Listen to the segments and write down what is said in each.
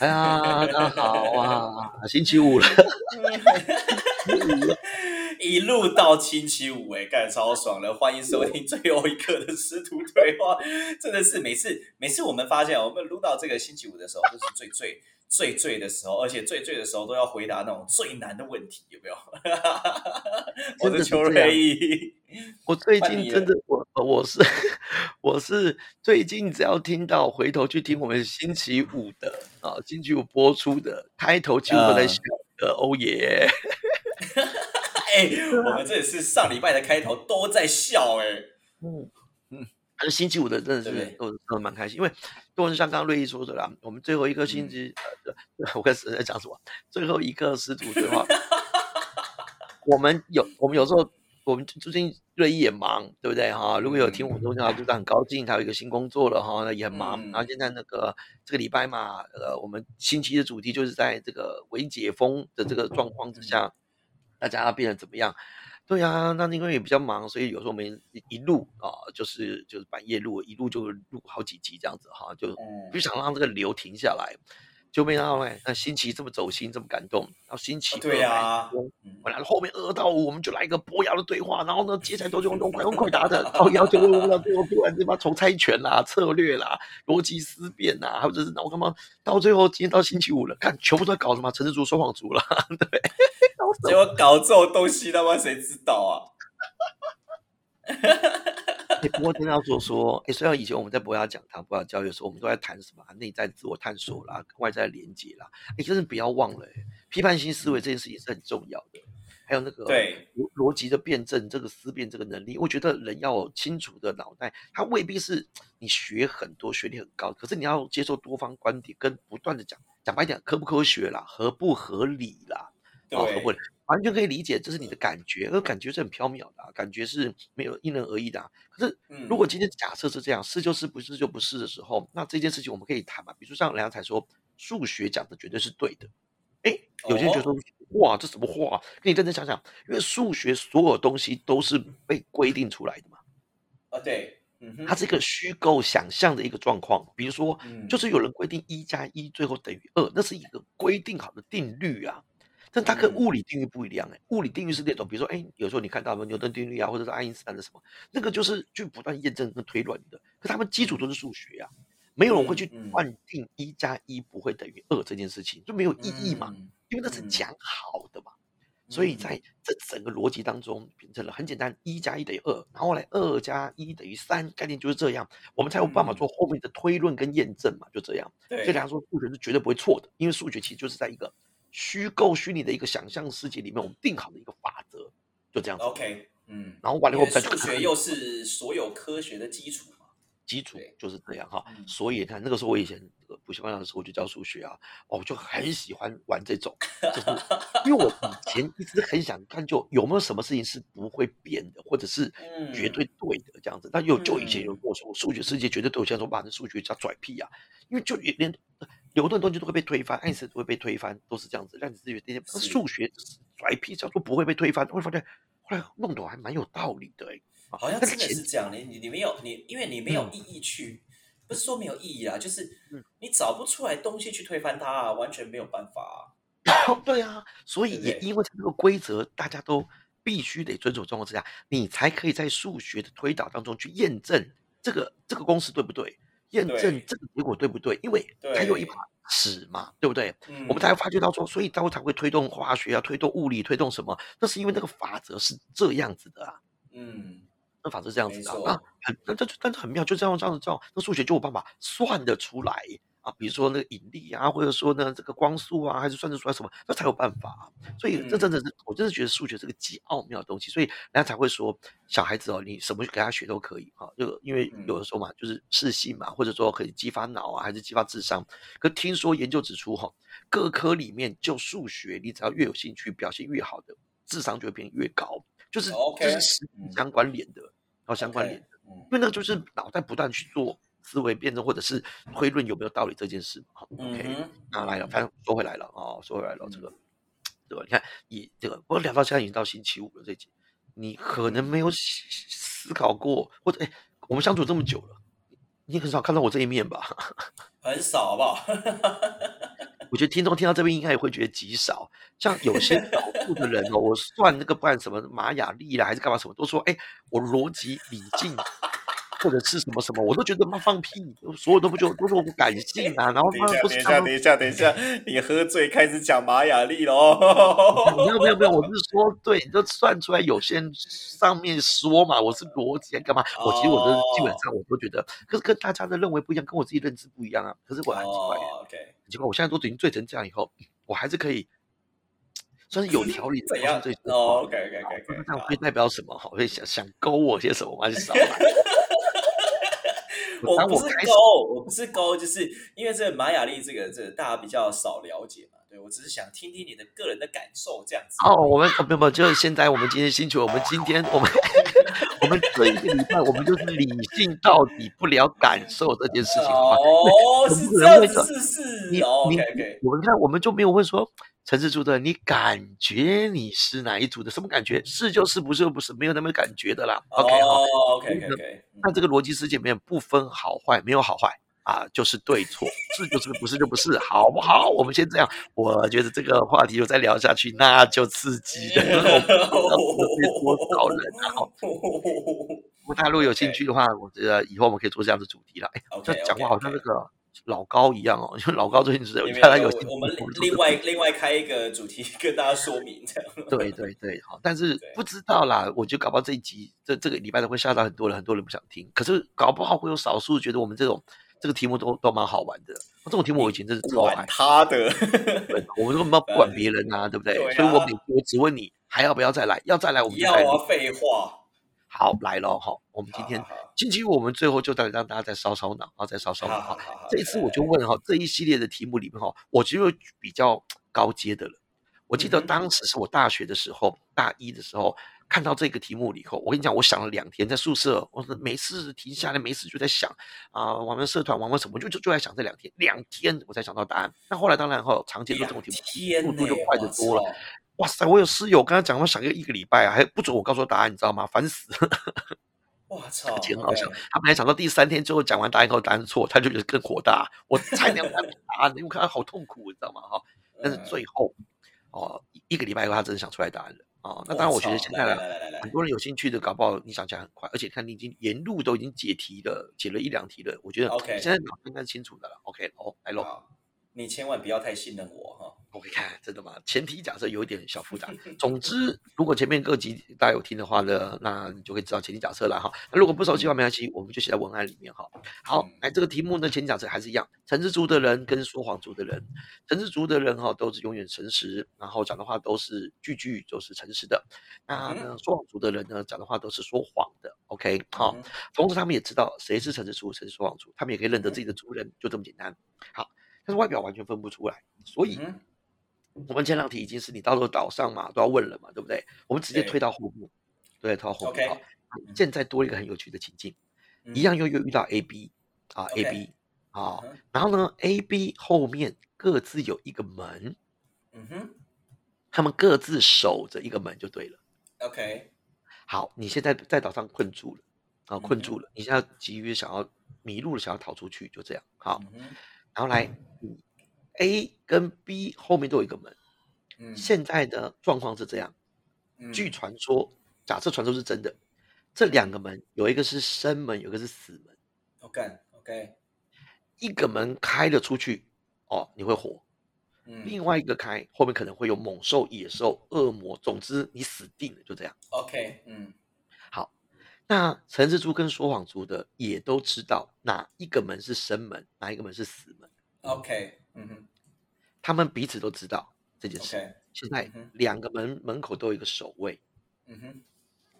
哎呀，大家好啊，星期五了，一路到星期五，哎，干超爽了！欢迎收听最后一刻的师徒对话，真的是每次每次我们发现，我们录到这个星期五的时候，就是最最最最的时候，而且最最的时候都要回答那种最难的问题，有没有？我是邱瑞义，我最近真的，我我是 我是最近只要听到回头去听我们星期五的啊，星期五播出的开头，几乎都在笑的，欧耶！哎，我们这也是上礼拜的开头都在笑，哎，嗯嗯，是星期五的真的是都都蛮开心，因为。都是像刚刚瑞意说的啦，我们最后一个星期，呃我跟谁在讲什么？最后一个师徒对话，我们有我们有时候，我们最近瑞意也忙，对不对哈？如果有听我们东西的话，就是很高兴他有一个新工作了哈，那也很忙。然后现在那个这个礼拜嘛，呃，我们星期的主题就是在这个微解封的这个状况之下，大家变得怎么样？对呀，那因为也比较忙，所以有时候我们一路啊，就是就是半夜录，一录就录好几集这样子哈，就不想让这个流停下来。就没想到哎，那新奇这么走心，这么感动。然后新奇对呀，本来后面二到五我们就来一个博雅的对话，然后呢接下来都是用快问快答的，然后要求问到最后突然这把从猜拳啦、策略啦、逻辑思辨呐，或者是那我干嘛？到最后今天到星期五了，看全部都在搞什么？陈志竹说谎族了，对。结果搞这种东西，他妈谁知道啊？不过真的要说说，哎，虽然以前我们在博雅讲堂、博雅教育的时候，我们都在谈什么内在自我探索啦、外在连接啦，哎，真是不要忘了，批判性思维这件事也是很重要的。还有那个对逻逻辑的辩证，这个思辨这个能力，我觉得人要有清楚的脑袋，他未必是你学很多、学历很高，可是你要接受多方观点，跟不断的讲，讲白点，科不科学啦，合不合理啦。啊，不完全可以理解，这是你的感觉，而感觉是很飘渺的，感觉是没有因人而异的。可是，如果今天假设是这样，是就是不是就不是的时候，那这件事情我们可以谈嘛？比如说像梁才说，数学讲的绝对是对的。哎，有些人觉得说，哇，这什么话？跟你认真想想，因为数学所有东西都是被规定出来的嘛。啊，对，它是一个虚构想象的一个状况。比如说，就是有人规定一加一最后等于二，那是一个规定好的定律啊。但它跟物理定律不一样哎，物理定律是那种，比如说，哎，有时候你看到什么牛顿定律啊，或者是爱因斯坦的什么，那个就是去不断验证跟推论的。可他们基础都是数学啊，没有人会去断定一加一不会等于二这件事情，就没有意义嘛，因为那是讲好的嘛。所以在这整个逻辑当中，变成了很简单，一加一等于二，然后来二加一等于三，概念就是这样，我们才有办法做后面的推论跟验证嘛，就这样。所以大家说数学是绝对不会错的，因为数学其实就是在一个。虚构虚拟的一个想象世界里面，我们定好的一个法则，就这样子。OK，嗯，然后完了以后，数学又是所有科学的基础嘛，基础就是这样哈。所以看那个时候，我以前补习班老师我就教数学啊，哦，我就很喜欢玩这种，就是因为我以前一直很想看，就有没有什么事情是不会变的，或者是绝对对的这样子。但又就以前有跟我说，数学世界绝对对，我现在说把那数学叫拽屁啊，因为就连。牛顿东西都会被推翻，爱因斯坦都会被推翻，都是这样子。量子力学这些数学甩屁叫做不会被推翻，会发现后来弄得还蛮有道理的哎。好像真的是这样，你你你没有你，因为你没有意义去，不是说没有意义啊，就是你找不出来东西去推翻它，啊完全没有办法。对啊，所以也因为这个规则，大家都必须得遵守状况之下，你才可以在数学的推导当中去验证这个这个公式对不对。验证这个结果对不对？因为它有一把尺嘛，对不对？我们才会发觉到说，所以它会才会推动化学啊，推动物理，推动什么？那是因为那个法则是这样子的啊。嗯，那法则是这样子的啊，很那这但是很妙，就这样这样子这样，那数学就有办法算得出来。比如说那个引力啊，或者说呢这个光速啊，还是算得出来什么，那才有办法。所以这真的是，我真的觉得数学是个极奥妙的东西。所以人家才会说，小孩子哦，你什么给他学都可以啊。就因为有的时候嘛，就是视性嘛，或者说可以激发脑啊，还是激发智商。可听说研究指出哈，各科里面就数学，你只要越有兴趣，表现越好的，智商就会变越高。就是就是相关联的，然后相关联的，因为那个就是脑袋不断去做。思维辩证或者是推论有没有道理这件事好，OK，那来了，反正说回来了啊，说回来了，这个对吧？你看，以这个我聊到现在已经到星期五了，这集你可能没有思考过，或者哎，我们相处这么久了，你很少看到我这一面吧？很少，好不好？我觉得听众听到这边应该也会觉得极少。像有些少数的人哦，我算那个办什么玛雅历啦，还是干嘛什么，都说哎，我逻辑理性。或者是什么什么，我都觉得妈放屁，所有都不就都是我不感性啊。然后等一下，等一下，等一下，等一下，你喝醉开始讲玛雅历喽？没有没有没有，我是说，对，你就算出来有些上面说嘛，我是逻辑干嘛？我其实我都基本上我都觉得，可是跟大家的认为不一样，跟我自己认知不一样啊。可是我很奇怪，OK，很奇怪，我现在都已经醉成这样以后，我还是可以算是有条理怎样？哦，OK OK OK，这样会代表什么？好，会想想勾我些什么吗？就少。我不是勾，我不是勾，就是因为这个玛雅历这个这个大家比较少了解嘛，对我只是想听听你的个人的感受这样子。哦，我们没有没有，就是现在我们今天星球，我们今天我们我们这一个礼拜，我们就是理性到底不聊感受这件事情哦，是这样子，是是，你你我们看我们就没有会说。陈志珠的，你感觉你是哪一组的？什么感觉？是就是，不是就不是，没有那么感觉的啦。OK 好，OK OK。那这个逻辑世界里面不分好坏，没有好坏啊，就是对错，是就是，不是就不是，好不好？我们先这样。我觉得这个话题又再聊下去，那就刺激了，多少人啊！如果大家如果有兴趣的话，我觉得以后我们可以做这样的主题了。哎，这讲话好像那个。老高一样哦，因为老高最近是，看他有我们另外另外开一个主题跟大家说明这样。对对对，好，但是不知道啦，我觉得搞不好这一集这这个礼拜都会吓到很多人，很多人不想听。可是搞不好会有少数觉得我们这种这个题目都都蛮好玩的。这种题目我以前真是超爱他的，我们根本不管别人啊，对不对？所以我每我只问你还要不要再来？要再来我们要啊，废话。好来了哈，我们今天星期五我们最后就再让大家再烧烧脑，然后再烧烧脑哈。这一次我就问哈，这一系列的题目里面哈，我觉得比较高阶的了。我记得当时是我大学的时候，大一的时候看到这个题目以后，我跟你讲，我想了两天，在宿舍，我说没事停下来，没事就在想啊，我们社团玩玩什么，就就就在想这两天，两天我才想到答案。那后来当然后常见的这种题目，速度就快得多了。哇塞！我有室友跟他讲，他想要一个礼拜啊，还不准我告诉答案，你知道吗？烦死！我操，挺好笑。他本来想到第三天之后讲完答案后答案错，他就觉得更火大。我才两答案，因为看他好痛苦，你知道吗？哈！但是最后哦，一个礼拜以后他真的想出来答案了啊！那当然，我觉得现在来很多人有兴趣的，搞不好你想起来很快，而且看你已经沿路都已经解题了，解了一两题了，我觉得 OK，现在脑应该是清楚的了。OK，哦，来喽。你千万不要太信任我哈！我看真的吗？前提假设有一点小复杂。总之，如果前面各级大家有听的话呢，那你就可以知道前提假设了哈。那如果不熟悉的话，没关系，我们就写在文案里面哈。好，来这个题目呢，前提假设还是一样，诚实族的人跟说谎族的人，诚实族的人哈都是永远诚实，然后讲的话都是句句都是诚实的。那呢，说谎族的人呢，讲的话都是说谎的。OK，好，同时他们也知道谁是诚实族，谁是说谎族，他们也可以认得自己的族人，就这么简单。好。但是外表完全分不出来，所以我们前两题已经是你到时候岛上嘛都要问了嘛，对不对？我们直接推到后面，对，推到后面。好，现在多一个很有趣的情境，一样又又遇到 A、B 啊，A、B 啊，然后呢，A、B 后面各自有一个门，嗯哼，他们各自守着一个门就对了。OK，好，你现在在岛上困住了啊，困住了，你现在急于想要迷路了，想要逃出去，就这样。好，然后来。A 跟 B 后面都有一个门，嗯，现在的状况是这样，据传说，假设传说是真的，这两个门有一个是生门，有一个是死门。OK，OK，一个门开了出去，哦，你会活，嗯，另外一个开，后面可能会有猛兽、野兽、恶魔，总之你死定了，就这样。OK，嗯，好，那陈志珠跟说谎族的也都知道哪一个门是生门，哪一个门是死门。OK，嗯哼，他们彼此都知道这件事。现在两个门门口都有一个守卫，嗯哼，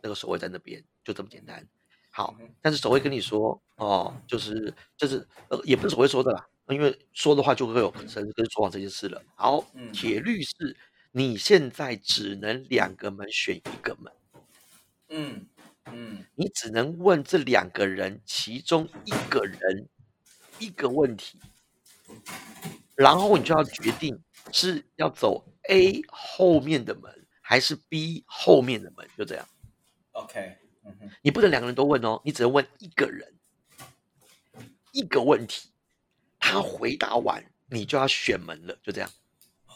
那个守卫在那边，就这么简单。好，但是守卫跟你说，哦，就是就是呃，也不是守卫说的啦，因为说的话就会有诚实跟说谎这件事了。好，铁律是，你现在只能两个门选一个门，嗯嗯，你只能问这两个人其中一个人一个问题。然后你就要决定是要走 A 后面的门，还是 B 后面的门，就这样。OK，嗯你不能两个人都问哦，你只能问一个人一个问题，他回答完你就要选门了，就这样。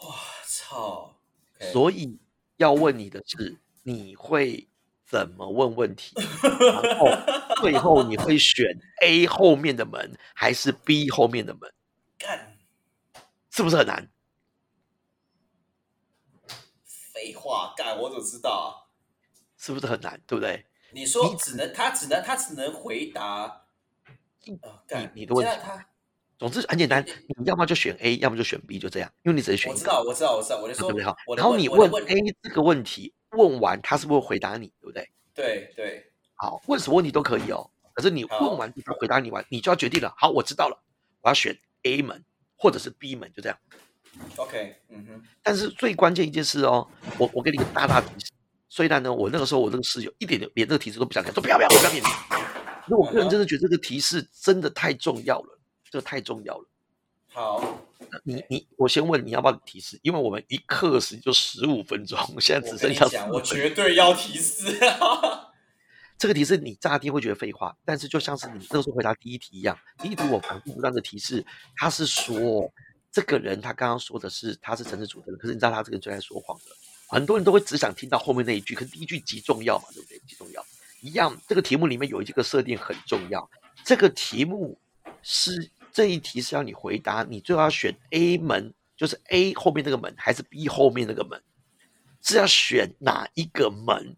哇操！所以要问你的是，你会怎么问问题？然后最后你会选 A 后面的门，还是 B 后面的门？干，是不是很难？废话，干，我怎么知道啊？是不是很难？对不对？你说你只能他只能他只能回答，你你的问题。他总之很简单，你要么就选 A，要么就选 B，就这样，因为你只能选。我知道，我知道，我知道，我就说对不对？好，然后你问 A 这个问题，问完他是不是回答你？对不对？对对。好，问什么问题都可以哦。可是你问完他回答你完，你就要决定了。好，我知道了，我要选 A 门或者是 B 门，就这样。OK，嗯哼。但是最关键一件事哦，我我给你个大大提示。虽然呢，我那个时候我那个室友一点连这个提示都不想看，说不要不要不要念。那我个人真的觉得这个提示真的太重要了，这个太重要了。好，你你我先问你要不要提示，因为我们一课时就十五分钟，现在只剩下讲，我绝对要提示。这个提示你乍听会觉得废话，但是就像是你那时候回答第一题一样，第一题我反复不断的提示，他是说这个人他刚刚说的是他是城市主的人，可是你知道他这个人最爱说谎的。很多人都会只想听到后面那一句，可是第一句极重要嘛，对不对？极重要。一样，这个题目里面有一个设定很重要。这个题目是这一题是要你回答，你最后要选 A 门，就是 A 后面那个门，还是 B 后面那个门？是要选哪一个门？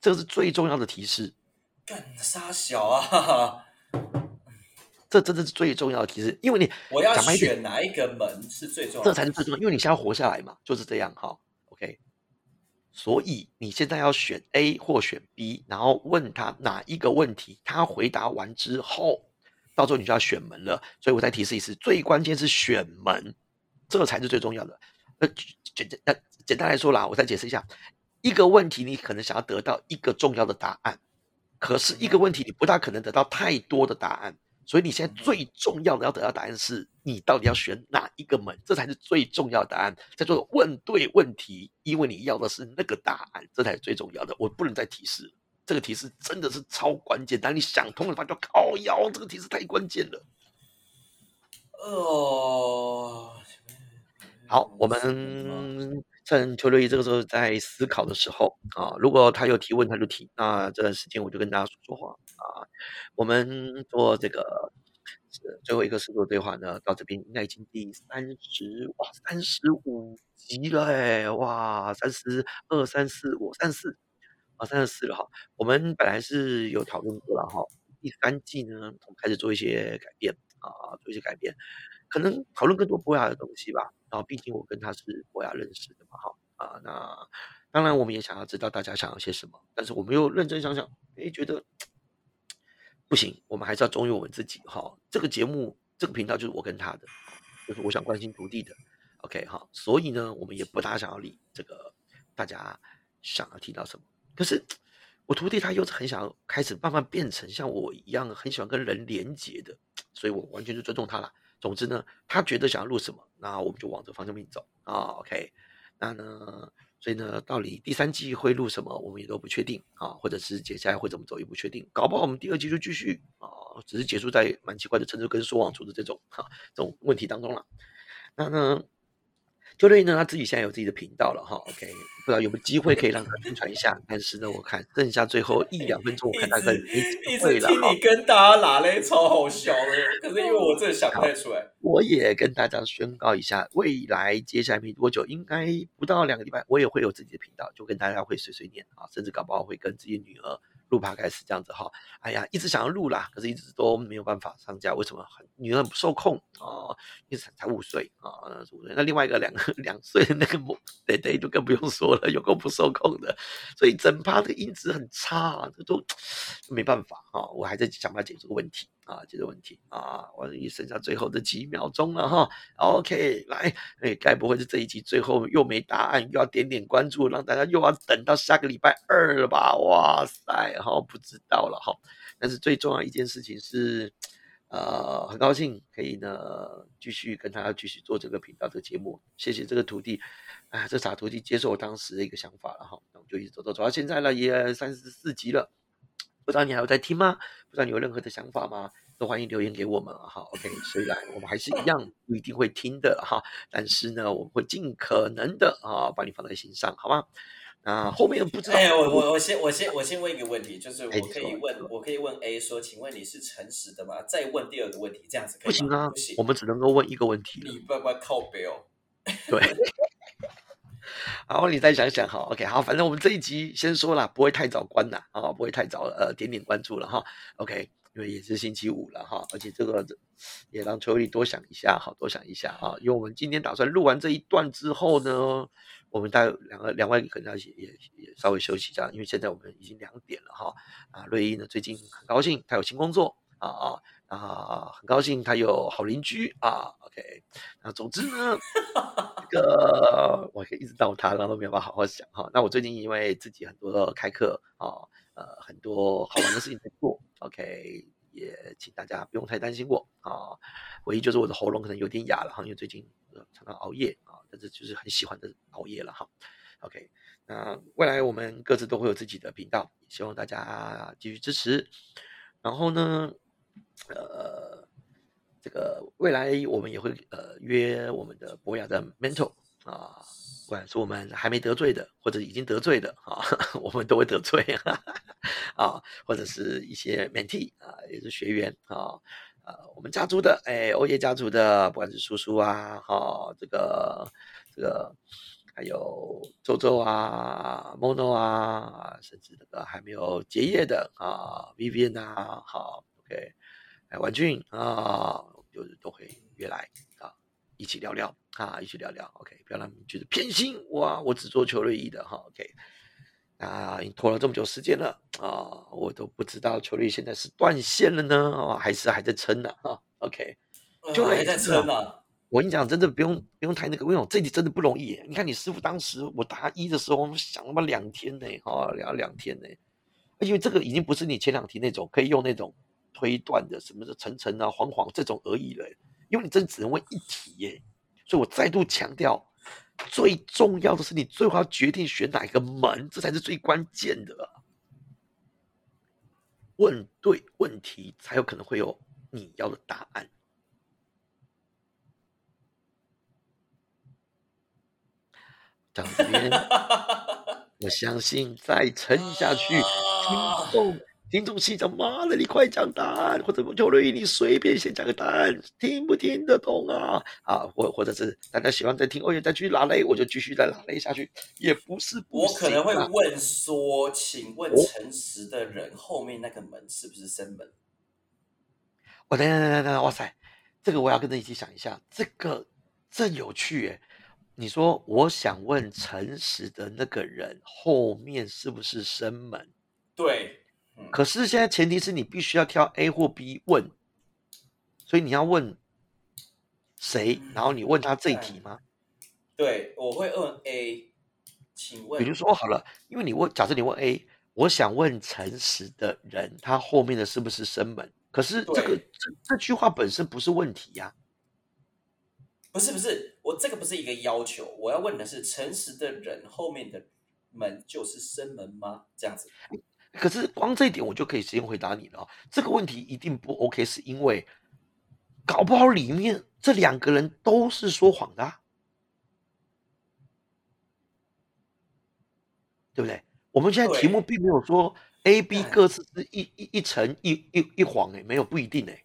这个是最重要的提示。干啥小啊？这真的是最重要的提示，因为你我要选哪一个门是最重要，这才是最重要，因为你现在活下来嘛，就是这样哈。OK，所以你现在要选 A 或选 B，然后问他哪一个问题，他回答完之后，到时候你就要选门了。所以我再提示一次，最关键是选门，这个才是最重要的。呃，简简呃简单来说啦，我再解释一下，一个问题你可能想要得到一个重要的答案，可是一个问题你不大可能得到太多的答案。所以你现在最重要的要得到答案是，你到底要选哪一个门，这才是最重要的答案。在做问对问题，因为你要的是那个答案，这才是最重要的。我不能再提示，这个提示真的是超关键。当你想通了，发觉靠腰，这个提示太关键了。哦，好，我们。趁邱六一这个时候在思考的时候啊，如果他有提问，他就提。那这段时间我就跟大家说说话啊。我们做这个最后一个视图对话呢，到这边应该已经第三十哇三十五集了哎哇三十二三四五三四啊三十四了哈。我们本来是有讨论过了哈，第三季呢，我们开始做一些改变啊，做一些改变。可能讨论更多博雅的东西吧，然后毕竟我跟他是博雅认识的嘛，哈啊，那当然我们也想要知道大家想要些什么，但是我们又认真想想，哎，觉得不行，我们还是要忠于我们自己，哈，这个节目这个频道就是我跟他的，就是我想关心徒弟的，OK 哈，所以呢，我们也不大想要理这个大家想要听到什么，可是我徒弟他又是很想开始慢慢变成像我一样很喜欢跟人连接的，所以我完全就尊重他了。总之呢，他觉得想要录什么，那我们就往这方向面走啊。OK，那呢，所以呢，到底第三季会录什么，我们也都不确定啊，或者是接下来会怎么走也不确定，搞不好我们第二季就继续啊，只是结束在蛮奇怪的陈述跟说谎出的这种哈这种问题当中了。那呢？就类呢，他自己现在有自己的频道了哈，OK，不知道有没有机会可以让他宣传一下。但是呢，我看剩下最后一两分钟，我看他可以一直听你跟大家拉嘞，超好笑的。可是因为我真的想不太出来，我也跟大家宣告一下，未来接下来没多久，应该不到两个礼拜，我也会有自己的频道，就跟大家会碎碎念啊，甚至搞不好会跟自己女儿。录趴开始这样子哈，哎呀，一直想要录啦，可是一直都没有办法上架。为什么很？女儿不受控啊，一直才五岁啊，五岁。那另外一个两个两岁的那个母对对，就更不用说了，有够不受控的，所以整趴的音质很差，这都没办法啊。我还在想办法解决这个问题啊，这个问题啊。我也剩下最后的几秒钟了哈。OK，来，哎，该不会是这一集最后又没答案，又要点点关注，让大家又要等到下个礼拜二了吧？哇塞！好，不知道了哈。但是最重要一件事情是，呃，很高兴可以呢继续跟他继续做这个频道的节目。谢谢这个徒弟，哎，这傻徒弟接受我当时的一个想法了哈。那我们就一直走走走到现在了，也三十四集了。不知道你还有在听吗？不知道你有任何的想法吗？都欢迎留言给我们哈。OK，虽然我们还是一样不一定会听的哈，但是呢，我们会尽可能的啊，把你放在心上，好吗？啊后面不知道。哎，我我我先我先我先问一个问题，就是我可以问我可以问 A 说，请问你是诚实的吗？再问第二个问题，这样子可以吗？不行啊，不行，我们只能够问一个问题。你不要靠背哦。对。好，你再想想哈。OK，好，反正我们这一集先说了，不会太早关了啊，不会太早呃点点关注了哈。OK，因为也是星期五了哈，而且这个也让秋丽多想一下哈，多想一下哈。因为我们今天打算录完这一段之后呢。我们待两个两位可能要也也稍微休息一下，因为现在我们已经两点了哈。啊，瑞一呢最近很高兴，他有新工作啊啊啊，很高兴他有好邻居啊。OK，那总之呢，这个我可以一直到他，然后都没有办法好好想哈。那我最近因为自己很多开课啊，呃，很多好玩的事情在做。OK，也请大家不用太担心我啊。唯一就是我的喉咙可能有点哑了哈，因为最近常常熬夜啊。但是就是很喜欢的熬夜了哈，OK，那未来我们各自都会有自己的频道，希望大家继续支持。然后呢，呃，这个未来我们也会呃约我们的博雅的 mentor 啊，不管是我们还没得罪的，或者已经得罪的啊，我们都会得罪 啊，或者是一些 mentee 啊，也是学员啊。呃，我们家族的，哎，欧耶家族的，不管是叔叔啊，哈，这个，这个，还有周周啊，mono 啊，甚至那个还没有结业的啊，Vivian 啊，好，OK，哎，婉俊啊，就是都会约来啊，一起聊聊啊，一起聊聊，OK，不要让他们觉得偏心，哇，我只做球类一的哈，OK。啊，已经拖了这么久时间了啊，我都不知道球队现在是断线了呢，啊，还是还在撑呢？哈，OK，就还在撑呢。我跟你讲，真的不用不用太那个，因为这里真的不容易。你看你师傅当时我大一的时候，我们想他妈两天呢，哈，聊两天呢，因为这个已经不是你前两题那种可以用那种推断的，什么是层层啊、黄黄这种而已了，因为你真只能问一题耶，所以我再度强调。最重要的是，你最后要决定选哪一个门，这才是最关键的。问对问题，才有可能会有你要的答案。张边，我相信再撑下去，听众。听众心讲：“妈的，你快讲答案，或者邱瑞，你随便先讲个答案，听不听得懂啊？啊，或或者是大家喜欢再听，哦，再继续拉雷，我就继续再拉雷下去，也不是不我可能会问说，请问诚实的人后面那个门是不是生门？我等等等等，哇塞，这个我要跟着一起想一下，这个真有趣诶。你说，我想问诚实的那个人后面是不是生门？对。可是现在前提是你必须要挑 A 或 B 问，所以你要问谁，然后你问他这一题吗？对，我会问 A，请问，比如说好了，因为你问，假设你问 A，我想问诚实的人，他后面的是不是生门？可是这个这这句话本身不是问题呀。不是不是，我这个不是一个要求，我要问的是诚实的人后面的门就是生门吗？这样子。可是光这一点，我就可以直接回答你了。这个问题一定不 OK，是因为搞不好里面这两个人都是说谎的，对不对？我们现在题目并没有说 A、B 各自是一一一层一一一谎哎，没有不一定哎。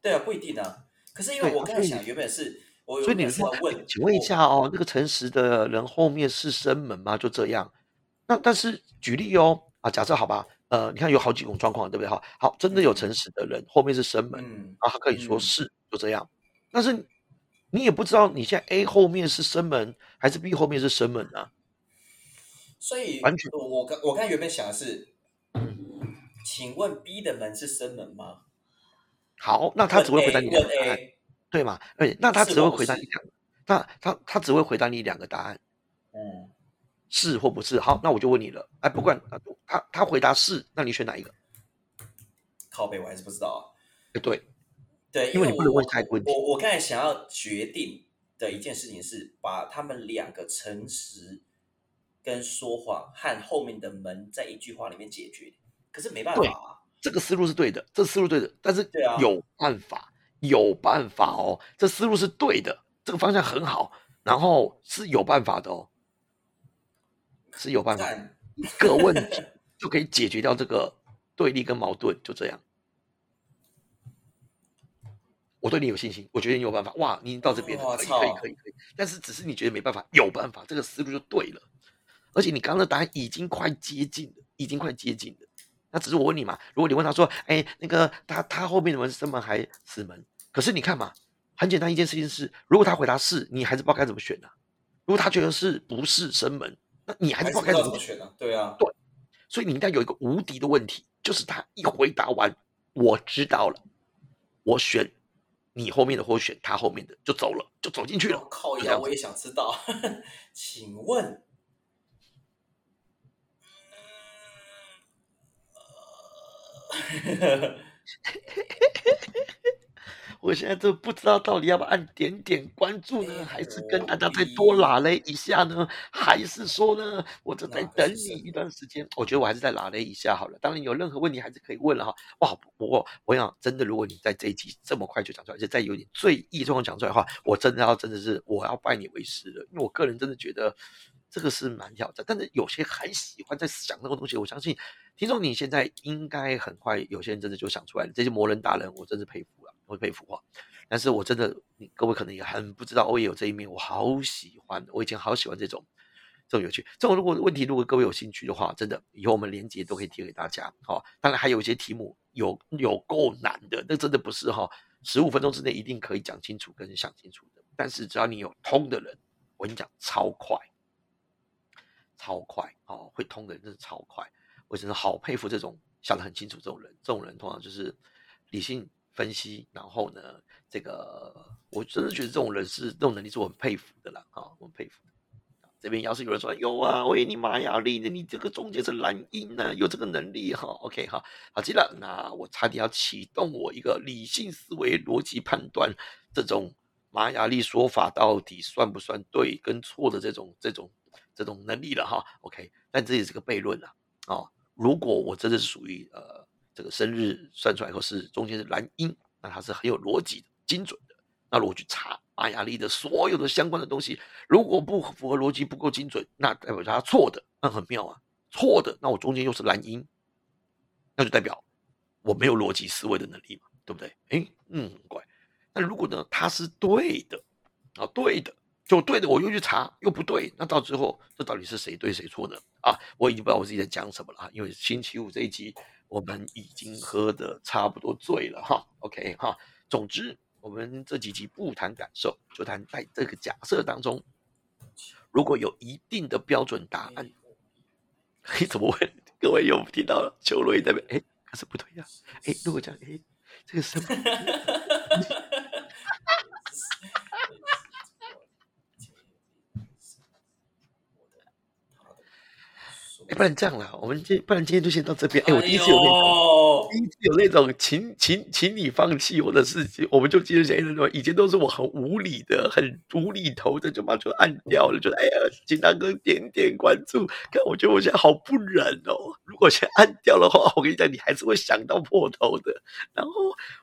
对啊，不一定啊。可是因为我刚才想，原本是我，所以你是问，请问一下哦，那个诚实的人后面是生门吗？就这样。那但是举例哦啊，假设好吧，呃，你看有好几种状况，对不对？哈，好，真的有诚实的人后面是生门啊，他可以说是就这样。但是你也不知道你现在 A 后面是生门还是 B 后面是生门啊？所以完全，我刚我刚原本想的是，请问 B 的门是生门吗？好，那他只会回答你两个答案，对吗？哎，那他只会回答你两个，那他他只会回答你两个答案，嗯。是或不是？好，那我就问你了。哎，不管他他回答是，那你选哪一个？靠背我还是不知道啊。哎，对对，因为你不能问太问题。我我刚才想要决定的一件事情是，把他们两个诚实跟说谎和后面的门在一句话里面解决。可是没办法啊。这个思路是对的，这思路对的，但是有办法，有办法哦，这思路是对的，这个方向很好，然后是有办法的哦，是有办法，一个问题就可以解决掉这个对立跟矛盾，就这样。我对你有信心，我觉得你有办法。哇，你已经到这边了，可以，可以，可以，可以。但是只是你觉得没办法，有办法，这个思路就对了。而且你刚刚的答案已经快接近了，已经快接近了。那只是我问你嘛，如果你问他说，哎，那个他他后面的门是生门还是死门？可是你看嘛，很简单一件事情是，如果他回答是，你还是不知道该怎么选呢、如果他觉得是不是生门，那你还是不知道怎么选。呢？对啊，所以你应该有一个无敌的问题，就是他一回答完，我知道了，我选你后面的或选他后面的，就走了，就走进去了我。靠呀，我也想知道，请问，呃 我现在都不知道到底要不要按点点关注呢，还是跟大家再多拉嘞一下呢？还是说呢，我就再等你一段时间？我觉得我还是再拉嘞一下好了。当然有任何问题还是可以问了哈。哇，不过我想真的，如果你在这一集这么快就讲出来，而且再有点醉意状况讲出来的话，我真的要真的是我要拜你为师了，因为我个人真的觉得这个是蛮挑战。但是有些很喜欢在想那个东西，我相信听众你现在应该很快，有些人真的就想出来了。这些魔人达人，我真是佩服佩服哈。但是我真的，你各位可能也很不知道，我也有这一面，我好喜欢，我以前好喜欢这种这种有趣。这种如果问题，如果各位有兴趣的话，真的以后我们连接都可以贴给大家。好、当然还有一些题目有有够难的，那真的不是哈，十五分钟之内一定可以讲清楚跟想清楚的。但是只要你有通的人，我跟你讲超快，超快哦，会通的人真的超快。我真的好佩服这种想得很清楚这种人，这种人通常就是理性分析，然后呢，这个我真的觉得这种人是这种能力是我很佩服的啦，啊，我很佩服的。这边要是有人说有啊，喂你玛雅丽，你这个中间是蓝鹰呢，有这个能力哈，OK 哈，好极了，那我差点要启动我一个理性思维逻辑判断这种玛雅历说法到底算不算对跟错的这种这种这种能力了哈，OK，但这也是个悖论啊，哦，如果我真的是属于呃这个生日算出来以后是中间是蓝鹰，那它是很有逻辑的、精准的。那如果去查玛雅历的所有的相关的东西，如果不符合逻辑、不够精准，那代表它错的，那很妙啊。错的，那我中间又是蓝鹰，那就代表我没有逻辑思维的能力嘛，对不对？诶，嗯，很怪。那如果呢，它是对的，啊，对的，就对的，我又去查，又不对，那到最后这到底是谁对谁错呢？啊，我已经不知道我自己在讲什么了哈，因为星期五这一集我们已经喝的差不多醉了哈，OK 哈。总之，我们这几集不谈感受，就谈在这个假设当中，如果有一定的标准答案，嘿，怎么会？各位有听到了？秋瑞那边，哎，可是不对呀、哎，如果这样，哎，这个什么？哎，不然这样啦，我们今不然今天就先到这边。哎，我第一次有那种。种第一次有那种请请请你放弃我的事情，我们就接着讲那种以前都是我很无理的、很无厘头的，就把就按掉了，就哎呀，请大哥点点关注。但我觉得我现在好不忍哦，如果先按掉的话，我跟你讲，你还是会想到破头的。然后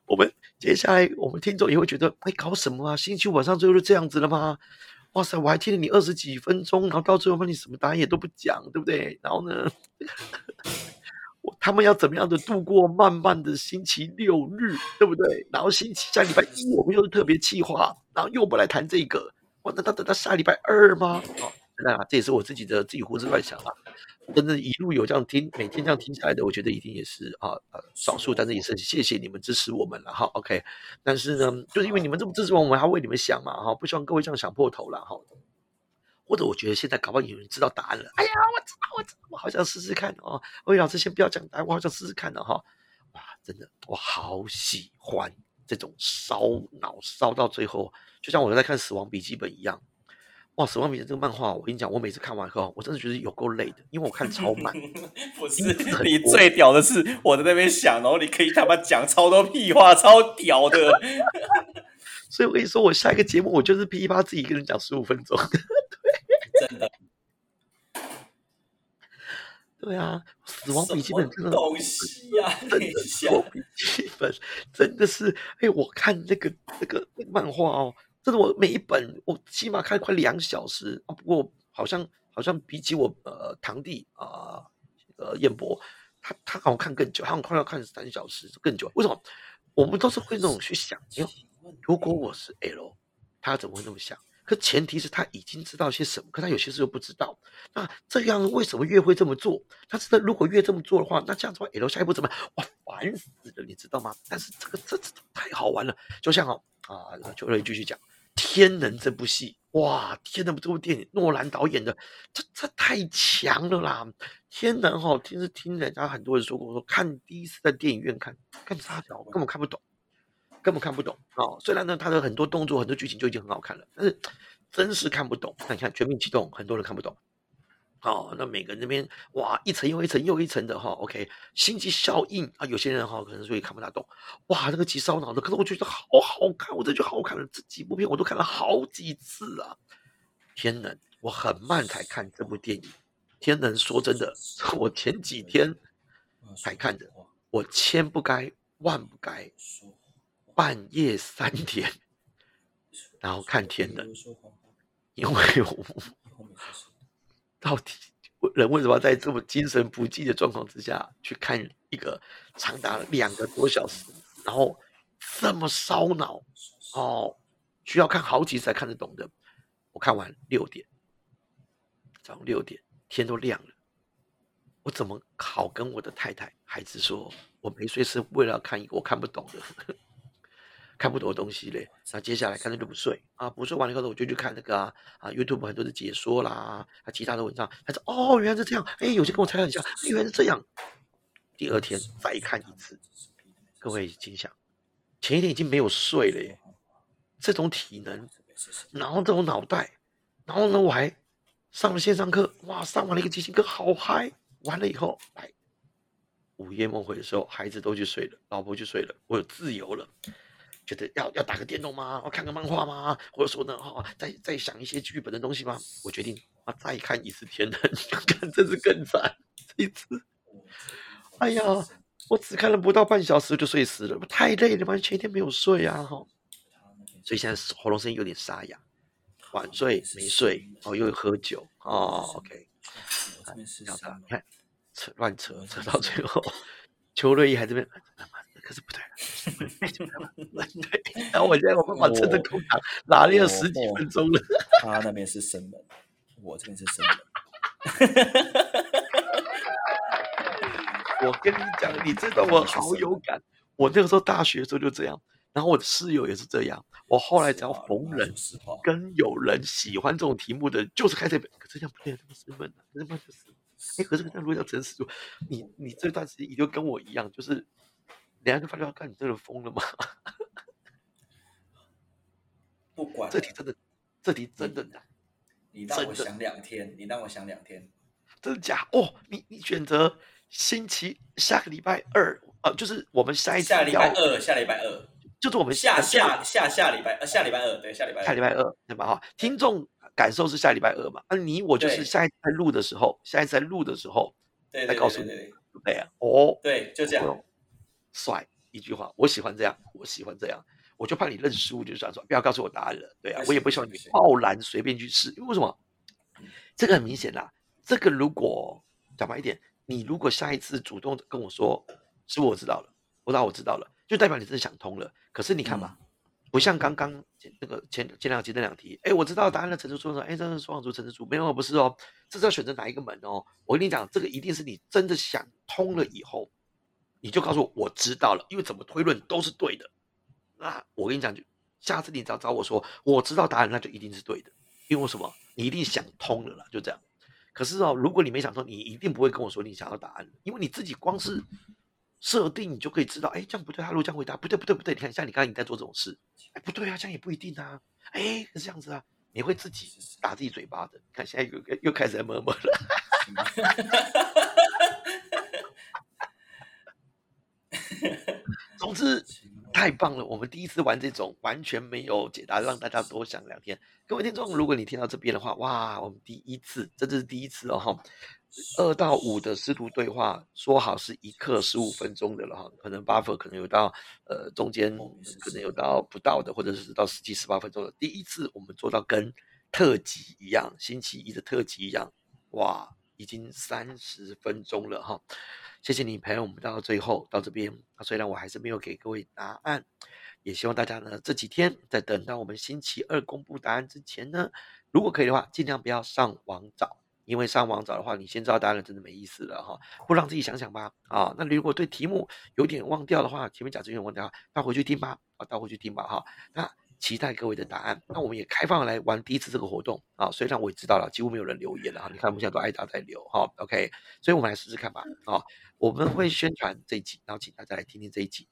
我们接下来，我们听众也会觉得，哎，搞什么啊？星期五晚上最后就这样子了吗？哇塞，我还听了你二十几分钟，然后到最后问你什么答案也都不讲，对不对？然后呢？我他们要怎么样的度过漫漫的星期六日，对不对？然后星期下礼拜一我们又是特别计划，然后又不来谈这个，哇，那他等到下礼拜二吗？哦，那这也是我自己的自己胡思乱想啊。真的，一路有这样听，每天这样听下来的，我觉得一定也是啊呃少数，但是也是谢谢你们支持我们了哈。OK，但是呢，就是因为你们这么支持我们，我们还为你们想嘛哈，不希望各位这样想破头了哈。或者我觉得现在搞不好有人知道答案了，哎呀，我知道，我知道，我好想试试看哦。魏老师先不要讲答案，我好想试试看的哈。哇，真的，我好喜欢这种烧脑烧到最后，就像我在看《死亡笔记本》一样。哇，《死亡笔记本》这个漫画，我跟你讲，我每次看完后，我真的觉得有够累的，因为我看超 慢。不是你最屌的是我在那边想，然后你可以他妈讲超多屁话，超屌的。所以我跟你说，我下一个节目我就是噼啪自己一个人讲十五分钟。真的，对啊，死亡笔记本真的东西呀，真的死亡笔记本真的是，哎，我看那个那个那个漫画哦，这是我每一本我起码看快两小时啊。不过好像好像比起我呃堂弟啊呃彦博，他他好像看更久，好像快要看三小时更久。为什么？我们都是会那种去想，哎，如果我是 L，他怎么会那么想？可前提是他已经知道些什么，可他有些事又不知道。那这样为什么越会这么做？他知道如果越这么做的话，那这样子话，L 下一步怎么？哇，烦死了，你知道吗？但是这个这这太好玩了，就像哦啊，就可以继续讲《天能》这部戏，哇，《天能》这部电影，诺兰导演的，这这太强了啦，《天能》哈，听是听人家很多人说过，说看第一次在电影院看，看啥屌，根本看不懂。根本看不懂哦。虽然呢，他的很多动作、很多剧情就已经很好看了，但是真是看不懂。那你看《全面启动》，很多人看不懂。哦，那每个人那边哇，一层又一层又一层的哈。OK，星际效应啊，有些人哈可能所以看不大懂。哇，这个极烧脑的，可是我觉得好好看，我这就好看了。这几部片我都看了好几次啊。天能，我很慢才看这部电影。天能，说真的，我前几天才看的。我千不该万不该。半夜三点，然后看天的，因为我到底人为什么要在这么精神不济的状况之下去看一个长达两个多小时，然后这么烧脑哦，需要看好几次才看得懂的？我看完六点，早上六点天都亮了，我怎么好跟我的太太孩子说我没睡是为了看一个我看不懂的？看不懂的东西嘞，那接下来干脆就不睡啊！不睡完了以后，我就去看那个啊啊 YouTube 很多的解说啦，啊其他的文章，他说哦原来是这样，哎有些跟我猜的很像，原来是这样。第二天再看一次，各位心想，前一天已经没有睡了耶，这种体能，然后这种脑袋，然后呢我还上了线上课，哇上完了一个即兴课，好嗨！完了以后，来午夜梦回的时候，孩子都去睡了，老婆去睡了，我有自由了。觉得要要打个电动吗？我看个漫画吗？或者说呢，哈，再再想一些剧本的东西吗？我决定啊，再看一次《天能》，看这次更惨，这一次，哎呀，我只看了不到半小时就睡死了，太累了嘛，前一天没有睡啊，哈，所以现在喉咙声音有点沙哑，晚睡没睡，哦，又喝酒，哦，OK，你看扯乱扯扯到最后，邱瑞怡还这边。可是不对了，对。然后我现在我爸爸撑着空档，拿练了十几分钟了。他那边是生门，我这边是生门。我跟你讲，你知道我好有感。我那个时候大学的时候就这样，然后我的室友也是这样。我后来只要逢人跟有人喜欢这种题目的，就是开这本。可是这样不对，这么生闷的，这么就是。哎，可是如果叫陈始祖，你你这段时间也就跟我一样，就是。两个发觉看你真的疯了吗？不管这题真的，这题真的难。你让我想两天，你让我想两天，真的假？哦，你你选择星期下个礼拜二，呃，就是我们下一下礼拜二，下礼拜二，就是我们下下下下礼拜呃下礼拜二，对，下礼拜下礼拜二对吧？哈，听众感受是下礼拜二嘛？那你我就是下一次在录的时候，下一次在录的时候，对，再告诉你，对啊，哦，对，就这样。帅一句话，我喜欢这样，我喜欢这样，我就怕你认输，就想说不要告诉我答案了，对啊，我也不希望你贸然随便去试，因为为什么？这个很明显啦，这个如果讲白一点，你如果下一次主动跟我说，师傅我知道了，我知道我知道了，就代表你真的想通了。可是你看嘛，不像刚刚那个前前两集那两题，哎，我知道答案了，陈志说说，哎，这是双子座陈志柱，没有不是哦，这是要选择哪一个门哦？我跟你讲，这个一定是你真的想通了以后。你就告诉我，我知道了，因为怎么推论都是对的。那我跟你讲，就下次你只要找我说我知道答案，那就一定是对的。因为什么？你一定想通了啦，就这样。可是哦，如果你没想通，你一定不会跟我说你想要答案因为你自己光是设定，你就可以知道，哎，这样不对，他如果这样回答，不对，不对，不对。你看，像你刚刚你在做这种事，哎，不对啊，这样也不一定啊。哎，是这样子啊，你会自己打自己嘴巴的。看，现在又又开始在摸摸了。总之，他太棒了！我们第一次玩这种完全没有解答，让大家多想两天。各位听众，如果你听到这边的话，哇，我们第一次，这是第一次哦哈。二到五的师徒对话，说好是一课十五分钟的了哈，可能 buffer 可能有到呃中间可能有到不到的，或者是到十七十八分钟的。第一次我们做到跟特辑一样，星期一的特辑一样，哇，已经三十分钟了哈。谢谢你陪我们到最后到这边。虽然我还是没有给各位答案，也希望大家呢这几天在等到我们星期二公布答案之前呢，如果可以的话，尽量不要上网找，因为上网找的话，你先知道答案了真的没意思了哈。不让自己想想吧啊。那如果对题目有点忘掉的话，前面讲这些忘掉，倒回去听吧啊，倒回去听吧哈。那。期待各位的答案。那我们也开放来玩第一次这个活动啊。虽然我也知道了，几乎没有人留言了哈。你看我们现在都挨打在留哈。OK，所以我们来试试看吧啊。我们会宣传这一集，然后请大家来听听这一集。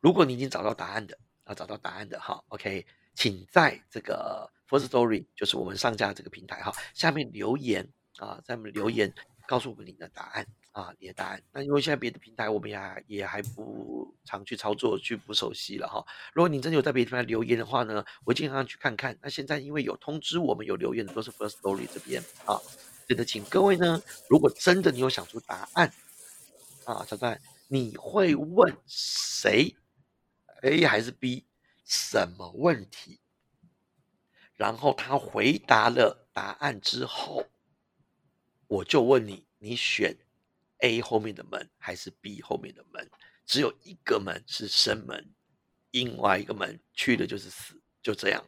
如果你已经找到答案的啊，找到答案的哈，OK，请在这个 First Story，就是我们上架这个平台哈，下面留言啊，在我们留言告诉我们你的答案。啊，你的答案。那因为现在别的平台我们也也还不常去操作，去不熟悉了哈。如果你真的有在别的平台留言的话呢，我经常去看看。那现在因为有通知我们有留言的都是 First Story 这边啊，真的请各位呢，如果真的你有想出答案啊，小段，你会问谁？A 还是 B？什么问题？然后他回答了答案之后，我就问你，你选？A 后面的门还是 B 后面的门？只有一个门是生门，另外一个门去的就是死，就这样。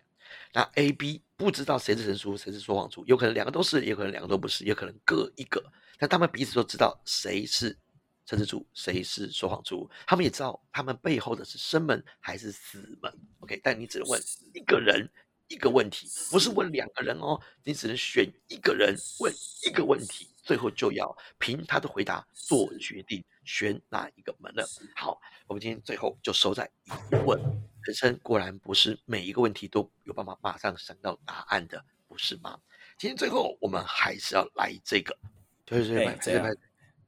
那 A、B 不知道谁是神书，谁是说谎猪，有可能两个都是，也可能两个都不是，也可能各一个。但他们彼此都知道谁是神之主，谁是说谎主。他们也知道他们背后的是生门还是死门。OK，但你只能问一个人一个问题，不是问两个人哦，你只能选一个人问一个问题。最后就要凭他的回答做决定，选哪一个门了。好，我们今天最后就收在疑问。人生果然不是每一个问题都有办法马上想到答案的，不是吗？今天最后我们还是要来这个，对对对，这个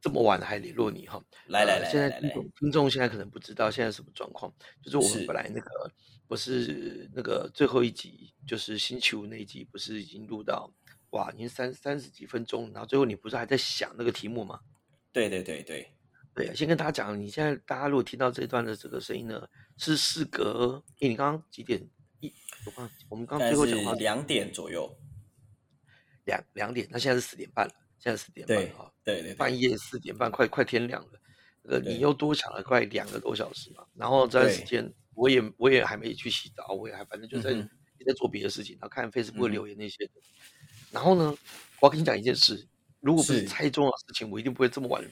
这么晚了还联络你哈。来来来，现在听众听众现在可能不知道现在什么状况，就是我们本来那个不是那个最后一集，就是星期五那一集，不是已经录到。哇，已经三三十几分钟，然后最后你不是还在想那个题目吗？对对对对对，先跟大家讲，你现在大家如果听到这一段的这个声音呢，是事隔，诶，你刚刚几点？一，我刚我们刚最后讲话两点左右，两两点，那现在是四点半了，现在四点半哈，对对，半夜四点半，快快天亮了，呃，你又多想了快两个多小时嘛，然后这段时间我也我也还没去洗澡，我也还反正就在在做别的事情，然后看 Facebook 留言那些。然后呢，我要跟你讲一件事，如果不是太重要的事情，我一定不会这么晚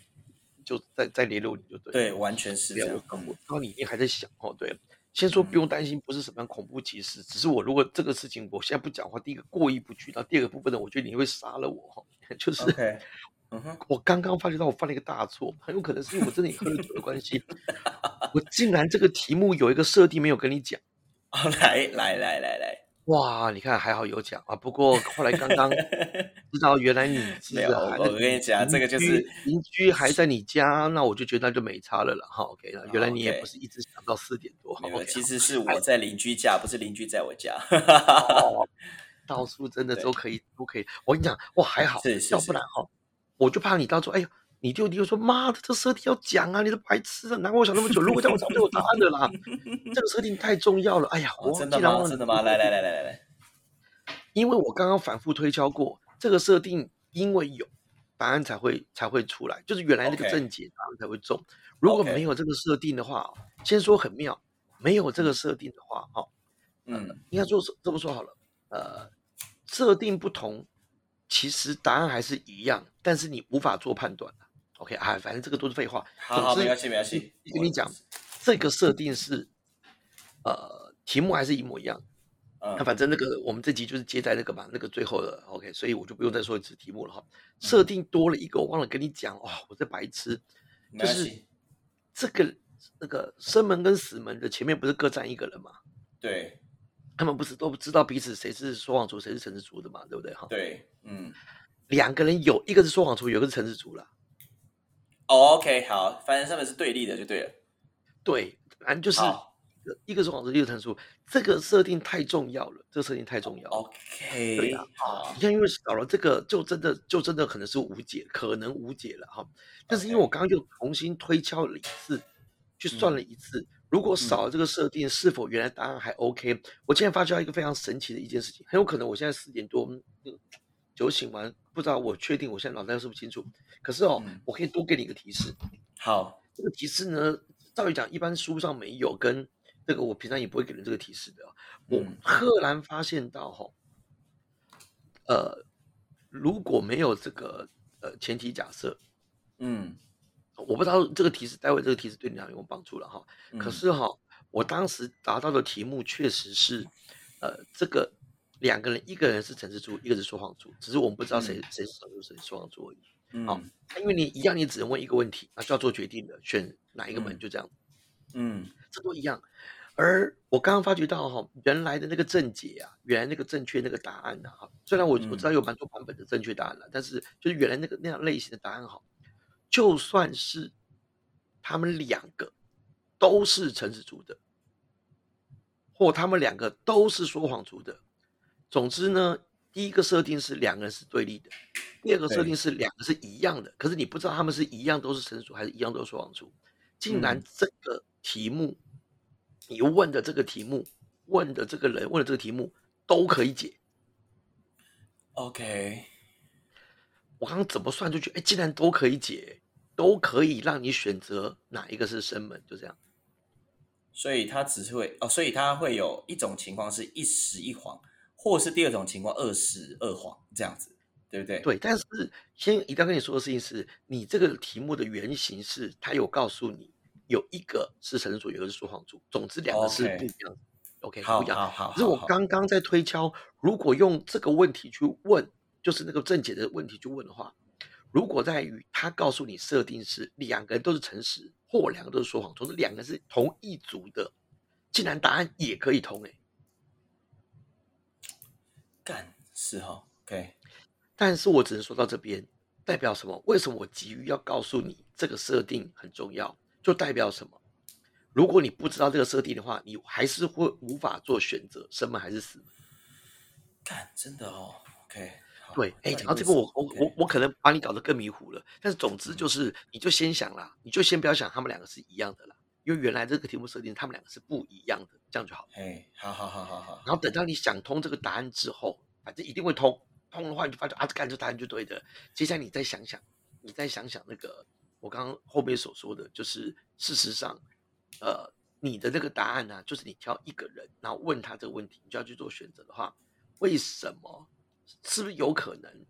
就再再联络你就对。对，完全是这样。然后你一定还在想哦，对，先说不用担心，不是什么样恐怖歧视，只是我如果这个事情我现在不讲话，第一个过意不去，然后第二个部分呢，我觉得你会杀了我哈，就是，我刚刚发觉到我犯了一个大错，很有可能是因为我真的喝了酒的关系，我竟然这个题目有一个设定没有跟你讲。来来来来来。哇，你看还好有讲啊！不过后来刚刚 知道原来你没有，我跟你讲，这个就是邻居还在你家，那我就觉得那就没差了了哈。OK 了，原来你也不是一直想到四点多，没有，其实是我在邻居家，不是邻居在我家。到处真的都可以，都可以。我跟你讲，哇，还好，要不然哈，我就怕你到时候，哎呦。你就你就说妈的，这设定要讲啊！你都白痴啊！难怪我想那么久，如果这样我早就有答案的啦。这个设定太重要了，哎呀，我真的吗？真的吗？来来来来来来，因为我刚刚反复推敲过，这个设定因为有答案才会才会出来，就是原来那个正解答案才会中。如果没有这个设定的话，先说很妙，没有这个设定的话，哈，嗯，应该说这么说好了，呃，设定不同，其实答案还是一样，但是你无法做判断 OK 啊，反正这个都是废话。好好，没关系，没关系。跟你讲，这个设定是，呃，题目还是一模一样。那反正那个我们这集就是接在那个嘛，那个最后的 OK，所以我就不用再说一次题目了哈。设定多了一个，我忘了跟你讲哦，我在白痴。就是这个那个生门跟死门的前面不是各站一个人吗？对。他们不是都不知道彼此谁是说谎族，谁是诚实族的嘛？对不对？哈。对，嗯。两个人有一个是说谎族，有一个是诚实族了。OK，好，反正上面是对立的就对了。对，反正就是一个是谎族，一个诚实族，这个设定太重要了，这个设定太重要了。OK，对啊好你，看，因为少了这个，就真的就真的可能是无解，可能无解了哈。但是因为我刚刚又重新推敲了一次，去算了一次，如果少了这个设定，是否原来答案还 OK？我竟然发觉到一个非常神奇的一件事情，很有可能我现在四点多嗯酒醒完，不知道我确定我现在脑袋是不是清楚。可是哦，嗯我可以多给你一个提示，好，这个提示呢，照理讲一般书上没有，跟这个我平常也不会给人这个提示的哦。我嗯赫然发现到哈，呃，如果没有这个呃前提假设，嗯，我不知道这个提示，待会这个提示对你俩有没有帮助了哈。可嗯是哈，我当时答到的题目确实是，呃，这个两个人，一个人是陈世珠，一个是说谎珠，只是我们不知道谁、嗯谁是陈世珠，谁是说谎珠而已。嗯好因为你一样，你只能问一个问题，那就要做决定的，选哪一个门，嗯就这样。嗯这都一样。而我刚刚发觉到哈，原来的那个正解啊，原来那个正确那个答案呐、哈，虽然我我知道有蛮多版本的正确答案了，但是就是原来那个那样类型的答案哈，就算是他们两个都是陈子竹的，或他们两个都是说谎族的，总之呢，第一个设定是两个人是对立的，第二个设定是两个是一样的，可是你不知道他们是一样都是陈子竹，还是一样都是说谎族。竟然嗯这个题目，你问的这个题目，问的这个人问的这个题目都可以解。，OK，我刚刚怎么算出去，哎，竟然都可以解，都可以让你选择哪一个是生门，就这样。所以它只是会哦，所以它会有一种情况是一时一黄，或是第二种情况二时二黄这样子，对不对？，对，但是先一定要跟你说的事情是，你这个题目的原型是，它有告诉你有一个是神主，有一个是说谎主，总之两个是不一样的。OK，好不一样。好好，可是我刚刚在推敲，如果用这个问题去问，就是那个正解的问题去问的话，如果在于他告诉你设定是两个人都是诚实，或两个都是说谎，总之两个人是同一组的，竟然答案也可以通哎、干是哈，OK，但是我只能说到这边，代表什么？为什么我急于要告诉你这个设定很重要？就代表什么？如果你不知道这个设定的话，你还是会无法做选择，生门还是死门。干真的哦，OK，好对，哎，到底讲到这个，我我我我可能把你搞得更迷糊了。但是总之就是，你就先想啦，你就先不要想他们两个是一样的啦，因为原来这个题目设定他们两个是不一样的，这样就好。哎，好好好好好，然后等到你想通这个答案之后，反正一定会通。通的话，你就发现啊，干这答案就对的。接下来你再想想，你再想想那个我刚刚后面所说的，就是事实上，呃，你的那个答案呢、就是你挑一个人，然后问他这个问题，你就要去做选择的话，为什么？是不是有可能，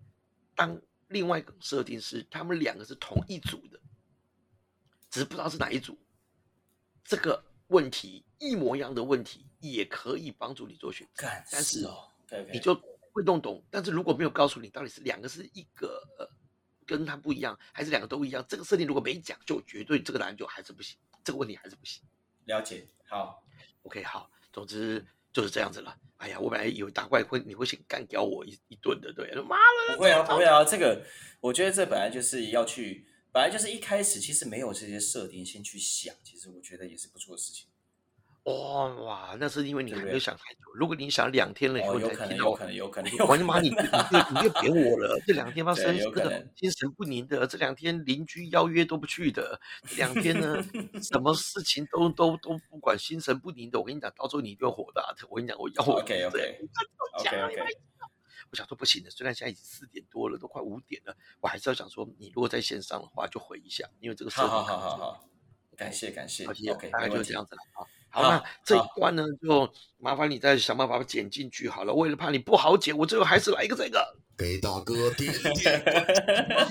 当另外一种设定是他们两个是同一组的，只是不知道是哪一组，这个问题一模一样的问题也可以帮助你做选择。但是哦你就会弄懂。但是如果没有告诉你到底是两个是一个呃跟他不一样，还是两个都一样，这个设定如果没讲，就绝对这个答案就还是不行，这个问题还是不行。了解，好，OK，好，总之就是这样子了。哎呀，我本来以为打怪会你会先干掉我一一顿的，对，妈了，不会啊，不会啊，这个我觉得这本来就是要去，本来就是一开始其实没有这些设定，先去想，其实我觉得也是不错的事情。哦哇，那是因为你还没有想太久。如果你想两天了以后哦，你有可能，才听有可能，有可能，我有 可能。完全妈你你你你又扁我了！这两天发生对有这个可能心神不宁的，这两天邻居邀约都不去的，这两天呢什么事情都都都不管，心神不宁的。我跟你讲，到时候你一定会火大的。我跟你讲，我要火 OK 这 OK OK OK，我想说不行的，虽然现在已经四点多了，都快五点了，我还是要想说，你如果在线上的话，就回一下，因为这个设好定可能是好好好好，感谢感谢好，OK，大概就这样子了啊。好，好那这一关呢，就麻烦你再想办法把它剪进去好了。为了怕你不好剪，我最后还是来一个这个。给大哥点一 点。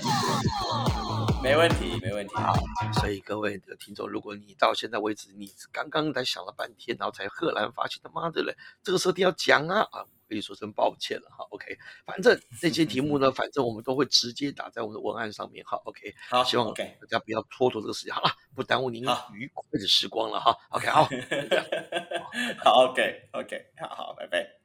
没问题，没问题。好所以各位的听众，如果你到现在为止，你刚刚才想了半天，然后才赫然发现他妈的嘞，这个设定要讲啊啊，你说声抱歉了哈。OK，反正这些题目呢，反正我们都会直接打在我们的文案上面哈。OK，好希望，OK，大家不要蹉跎这个时间，好了，不耽误您愉快的时光了哈。OK，好。好，OK，OK，好好，拜拜。